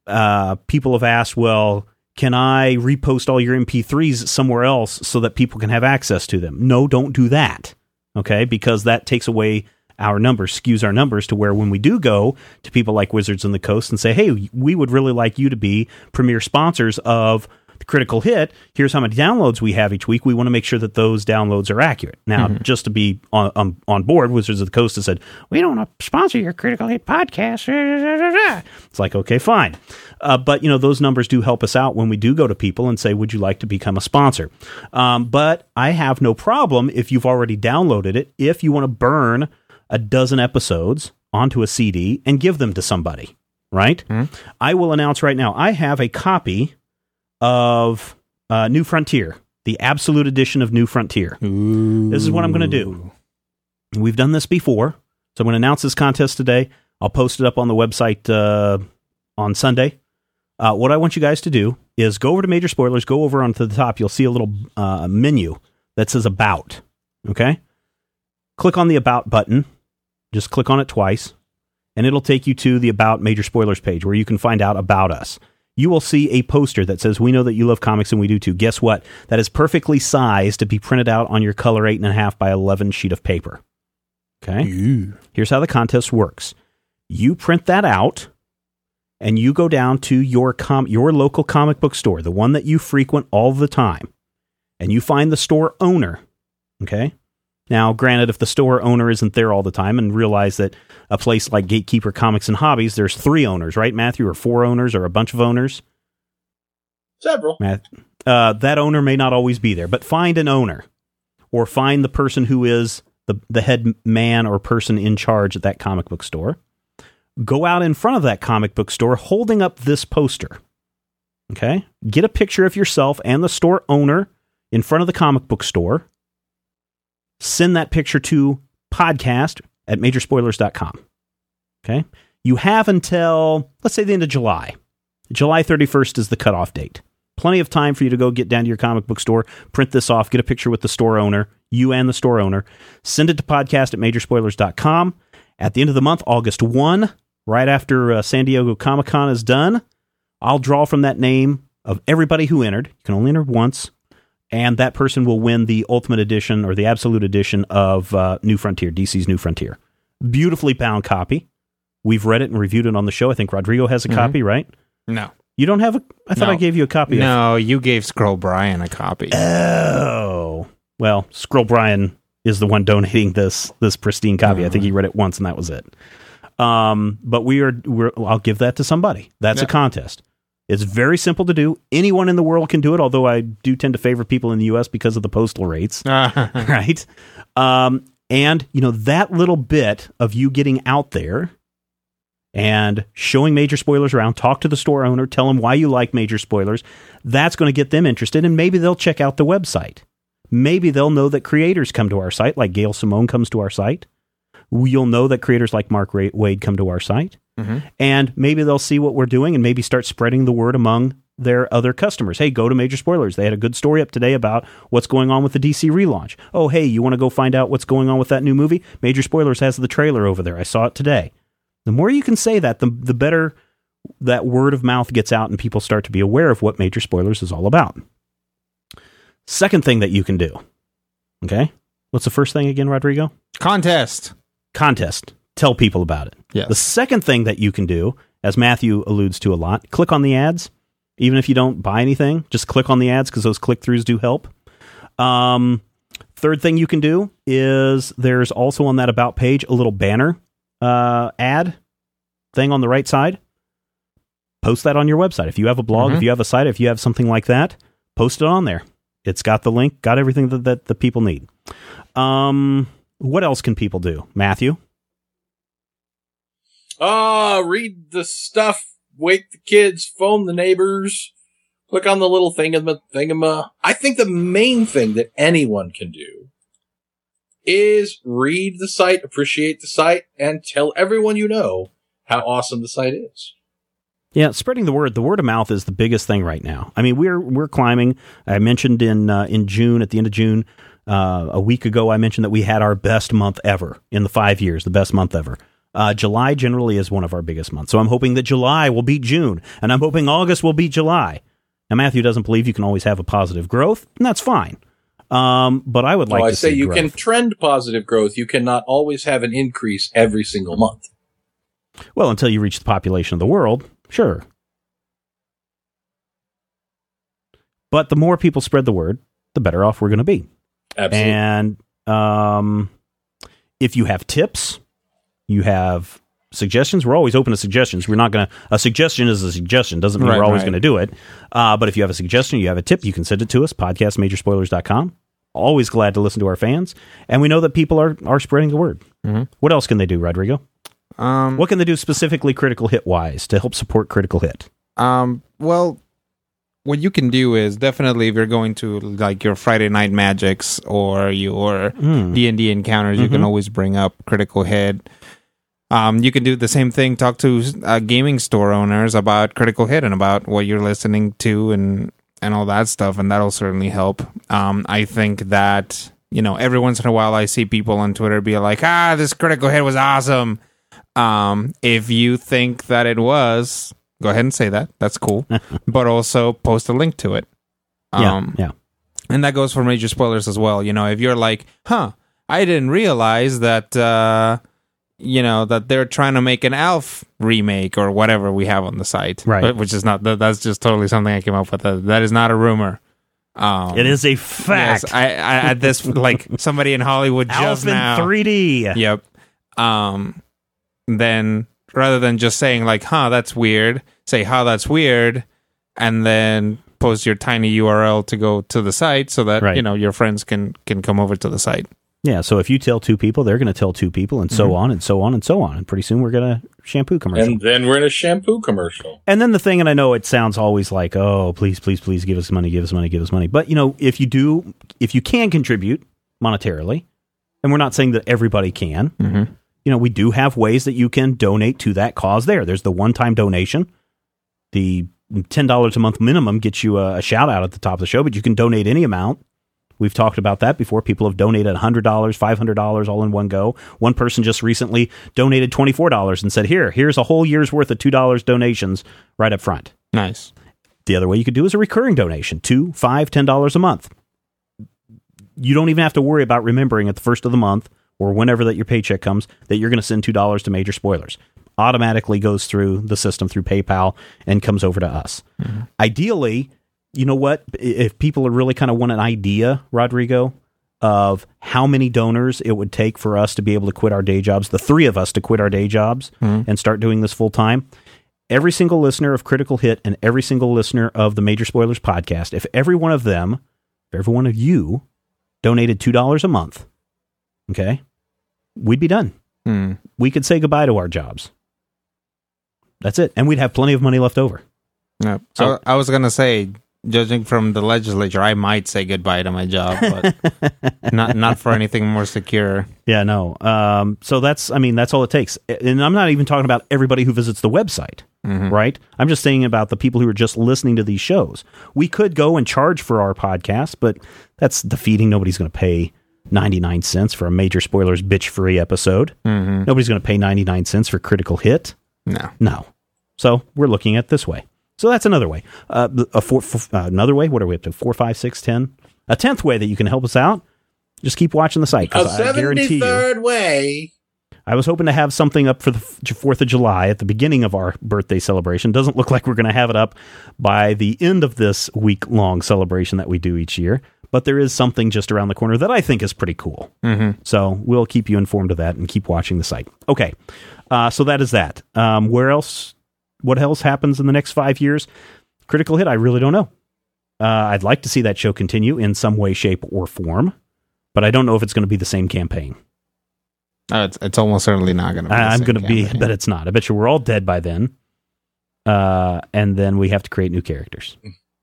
Uh, people have asked, well, can I repost all your MP3s somewhere else so that people can have access to them? No, don't do that. Okay, because that takes away our numbers, skews our numbers to where when we do go to people like Wizards of the Coast and say, hey, we would really like you to be premier sponsors of the critical hit, here's how many downloads we have each week. We want to make sure that those downloads are accurate. Now, just to be on, on, on board, Wizards of the Coast has said, we don't want to sponsor your critical hit podcast. It's like, okay, fine. Uh, but, you know, those numbers do help us out when we do go to people and say, would you like to become a sponsor? Um, but I have no problem if you've already downloaded it, if you want to burn a dozen episodes onto a CD and give them to somebody, right? I will announce right now, I have a copy of uh, New Frontier, the absolute edition of New Frontier. This is what I'm going to do. We've done this before, so I'm going to announce this contest today. I'll post it up on the website uh, on Sunday. Uh, what I want you guys to do is go over to Major Spoilers, go over onto the top. You'll see a little uh, menu that says About. Okay? Click on the About button. Just click on it twice, and it'll take you to the About Major Spoilers page where you can find out about us. You will see a poster that says, We know that you love comics and we do too. Guess what? That is perfectly sized to be printed out on your color 8.5 by 11 sheet of paper. Okay? Here's how the contest works you print that out and you go down to your com- your local comic book store, the one that you frequent all the time, and you find the store owner. Okay? Now, granted, if the store owner isn't there all the time and realize that a place like Gatekeeper Comics and Hobbies, there's three owners, right, Matthew, or four owners, or a bunch of owners, Several. Matt, uh, that owner may not always be there, but find an owner or find the person who is the, the head man or person in charge at that comic book store. Go out in front of that comic book store holding up this poster. Okay? Get a picture of yourself and the store owner in front of the comic book store. Send that picture to podcast at majorspoilers.com. Okay? You have until, let's say, the end of July. July 31st is the cutoff date. Plenty of time for you to go get down to your comic book store, print this off, get a picture with the store owner, you and the store owner, send it to podcast at majorspoilers.com. At the end of the month, August 1, right after uh, San Diego Comic Con is done, I'll draw from that name of everybody who entered. You can only enter once. And that person will win the Ultimate Edition or the Absolute Edition of uh, New Frontier, DC's New Frontier. Beautifully bound copy. We've read it and reviewed it on the show. I think Rodrigo has a copy, right? No. You don't have a. I thought No. I gave you a copy. of No, you gave Scroll Brian a copy. Oh, well, Scroll Brian is the one donating this this pristine copy. I think he read it once and that was it. Um, but we are we're, I'll give that to somebody. That's a contest. It's very simple to do. Anyone in the world can do it. Although I do tend to favor people in the U.S. because of the postal rates, <laughs> <laughs> right? Um, and you know that little bit of you getting out there and showing major spoilers around, talk to the store owner, tell them why you like major spoilers. That's going to get them interested, and maybe they'll check out the website. Maybe they'll know that creators come to our site, like Gail Simone comes to our site. You'll know that creators like Mark Waid come to our site. Mm-hmm. And maybe they'll see what we're doing and maybe start spreading the word among their other customers. Hey, go to Major Spoilers. They had a good story up today about what's going on with the DC relaunch. Oh, hey, you want to go find out what's going on with that new movie? Major Spoilers has the trailer over there. I saw it today. The more you can say that, the, the better that word of mouth gets out and people start to be aware of what Major Spoilers is all about. Second thing that you can do. Okay. What's the first thing again, Rodrigo? Contest. Contest. Tell people about it. Yes. The second thing that you can do, as Matthew alludes to a lot, click on the ads. Even if you don't buy anything, just click on the ads because those click throughs do help. Um, third thing you can do is there's also on that about page a little banner uh, ad thing on the right side. Post that on your website. If you have a blog, if you have a site, if you have something like that, post it on there. It's got the link, got everything that, that the people need. Um, what else can people do, Matthew? Ah, read the stuff, wake the kids, phone the neighbors, click on the little thingama thingama. I think the main thing that anyone can do is read the site, appreciate the site, and tell everyone you know how awesome the site is. Yeah, spreading the word. The word of mouth is the biggest thing right now. I mean, we're we're climbing. I mentioned in uh, in June, at the end of June, uh, a week ago, I mentioned that we had our best month ever in the five years, the best month ever. Uh, July generally is one of our biggest months. So I'm hoping that July will beat June, and I'm hoping August will beat July. Now, Matthew doesn't believe you can always have a positive growth, and that's fine. Um, but I would like no, I to say you growth. can trend positive growth. You cannot always have an increase every single month. Well, until you reach the population of the world, sure. But the more people spread the word, the better off we're going to be. Absolutely. And um, if you have tips, you have suggestions. We're always open to suggestions. We're not going to. A suggestion is a suggestion. Doesn't mean Right, we're always right. going to do it. Uh, but if you have a suggestion, you have a tip, you can send it to us. Podcastmajorspoilers.com. Always glad to listen to our fans, and we know that people are are spreading the word. Mhm. What else can they do, Rodrigo? Um, What can they do specifically critical hit wise to help support critical hit? Um, well, what you can do is definitely if you're going to like your Friday night magics or your Hmm. D and D encounters, you can Mhm. always bring up Critical Hit. Um, you can do the same thing. Talk to uh, gaming store owners about Critical Hit and about what you're listening to and and all that stuff, and that'll certainly help. Um, I think that you know every once in a while I see people on Twitter be like, "Ah, this Critical Hit was awesome." Um, if you think that it was, go ahead and say that. That's cool. <laughs> but also post a link to it. Yeah, Um, yeah. and that goes for major spoilers as well. You know, if you're like, huh, I didn't realize that, uh, you know, that they're trying to make an Alf remake or whatever we have on the site. Right. Which is not, that's just totally something I came up with. That, that is not a rumor. Um, It is a fact. Yes, I, I, at this, <laughs> like, somebody in Hollywood just Alpha in now. 3D. Yep. Um, then rather than just saying like, "Huh, that's weird," say, "Huh, that's weird," and then post your tiny URL to go to the site so that Right. you know your friends can can come over to the site. Yeah, so if you tell two people, they're going to tell two people, and so Mm-hmm. on and so on and so on. And pretty soon we're going to shampoo commercial. and then we're in a shampoo commercial. And then the thing, and I know it sounds always like, oh, please, please, please give us money, give us money, give us money. But, you know, if you do, if you can contribute monetarily, and we're not saying that everybody can, Mm-hmm. you know, we do have ways that you can donate to that cause there. There's the one time donation. The $10 a month minimum gets you a, a shout out at the top of the show, but you can donate any amount. We've talked about that before. People have donated $100, $500 all in one go. One person just recently donated $24 and said, Here, here's a whole year's worth of $2 donations right up front. Nice. The other way you could do is a recurring donation, two, five, ten dollars a month. You don't even have to worry about remembering at the first of the month or whenever that your paycheck comes that you're going to send two dollars to major spoilers. Automatically goes through the system through PayPal and comes over to us. Mm-hmm. Ideally, you know what? If people are really kind of want an idea, Rodrigo, of how many donors it would take for us to be able to quit our day jobs, the three of us to quit our day jobs and start doing this full time, every single listener of Critical Hit and every single listener of the Major Spoilers podcast, if every one of them, if every one of you donated $2 a month, okay, we'd be done. Hmm. We could say goodbye to our jobs. That's it. And we'd have plenty of money left over. Yep. So- I, I was gonna say, judging from the legislature, I might say goodbye to my job, but <laughs> not not for anything more secure. Yeah, no. Um, so that's, I mean, that's all it takes. And I'm not even talking about everybody who visits the website, right? I'm just saying about the people who are just listening to these shows. We could go and charge for our podcast, but that's defeating. Nobody's going to pay 99 cents for a major spoilers bitch free episode. Mm-hmm. Nobody's going to pay 99 cents for critical hit. No. No. So we're looking at this way. So that's another way. Uh, a four, f- uh, another way. What are we up to? Four, five, six, ten. A tenth way that you can help us out. Just keep watching the site. A 'cause I guarantee you. 73rd way. I was hoping to have something up for the Fourth of July at the beginning of our birthday celebration. Doesn't look like we're going to have it up by the end of this week long celebration that we do each year. But there is something just around the corner that I think is pretty cool. Mm-hmm. So we'll keep you informed of that and keep watching the site. Okay, uh, so that is that. Um, where else? What else happens in the next five years? Critical hit. I really don't know. Uh, I'd like to see that show continue in some way, shape, or form, but I don't know if it's going to be the same campaign. Oh, it's it's almost certainly not gonna. be the I, I'm going to be, campaign. but it's not. I bet you we're all dead by then. Uh, and then we have to create new characters,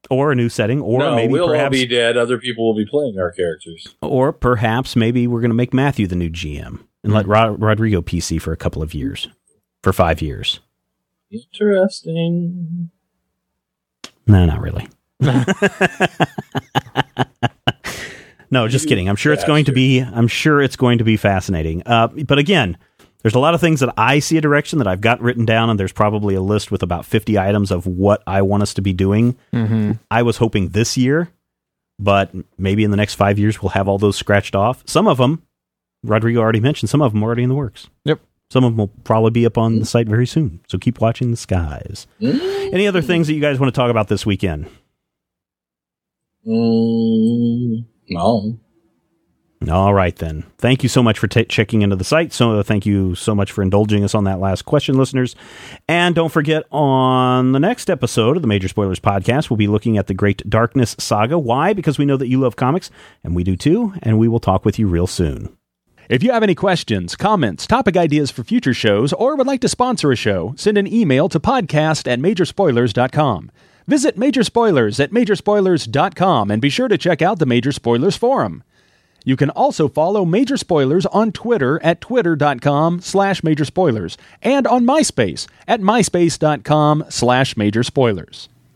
or a new setting, or no, maybe we'll all be dead. Other people will be playing our characters. or perhaps maybe we're going to make Matthew the new GM and let Rod- Rodrigo PC for a couple of years, for five years. Interesting. No, not really. <laughs> no, just kidding. I'm sure it's going to be. I'm sure it's going to be fascinating. Uh, but again, there's a lot of things that I see a direction that I've got written down, and there's probably a list with about 50 items of what I want us to be doing. Mm-hmm. I was hoping this year, but maybe in the next five years we'll have all those scratched off. Some of them, Rodrigo already mentioned, some of them are already in the works. Yep. Some of them will probably be up on the site very soon. So keep watching the skies. Any other things that you guys want to talk about this weekend? Mm, no. All right, then. Thank you so much for ta checking into the site. So, uh, thank you so much for indulging us on that last question, listeners. And don't forget, on the next episode of the Major Spoilers podcast, we'll be looking at the Great Darkness saga. Why? Because we know that you love comics, and we do too. And we will talk with you real soon. If you have any questions, comments, topic ideas for future shows, or would like to sponsor a show, send an email to podcast at majorspoilers.com. Visit Major Spoilers at majorspoilers.com and be sure to check out the Major Spoilers Forum. You can also follow Major Spoilers on Twitter at twitter.com slash major spoilers and on MySpace at myspace.com slash major spoilers.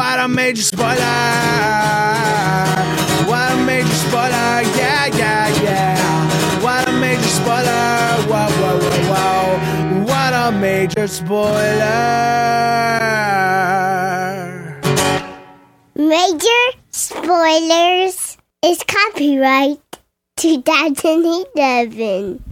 What a major spoiler! What a major spoiler! Yeah, yeah, yeah! What a major spoiler! Whoa, whoa, whoa, whoa! What a major spoiler! Major Spoilers is copyright 2011.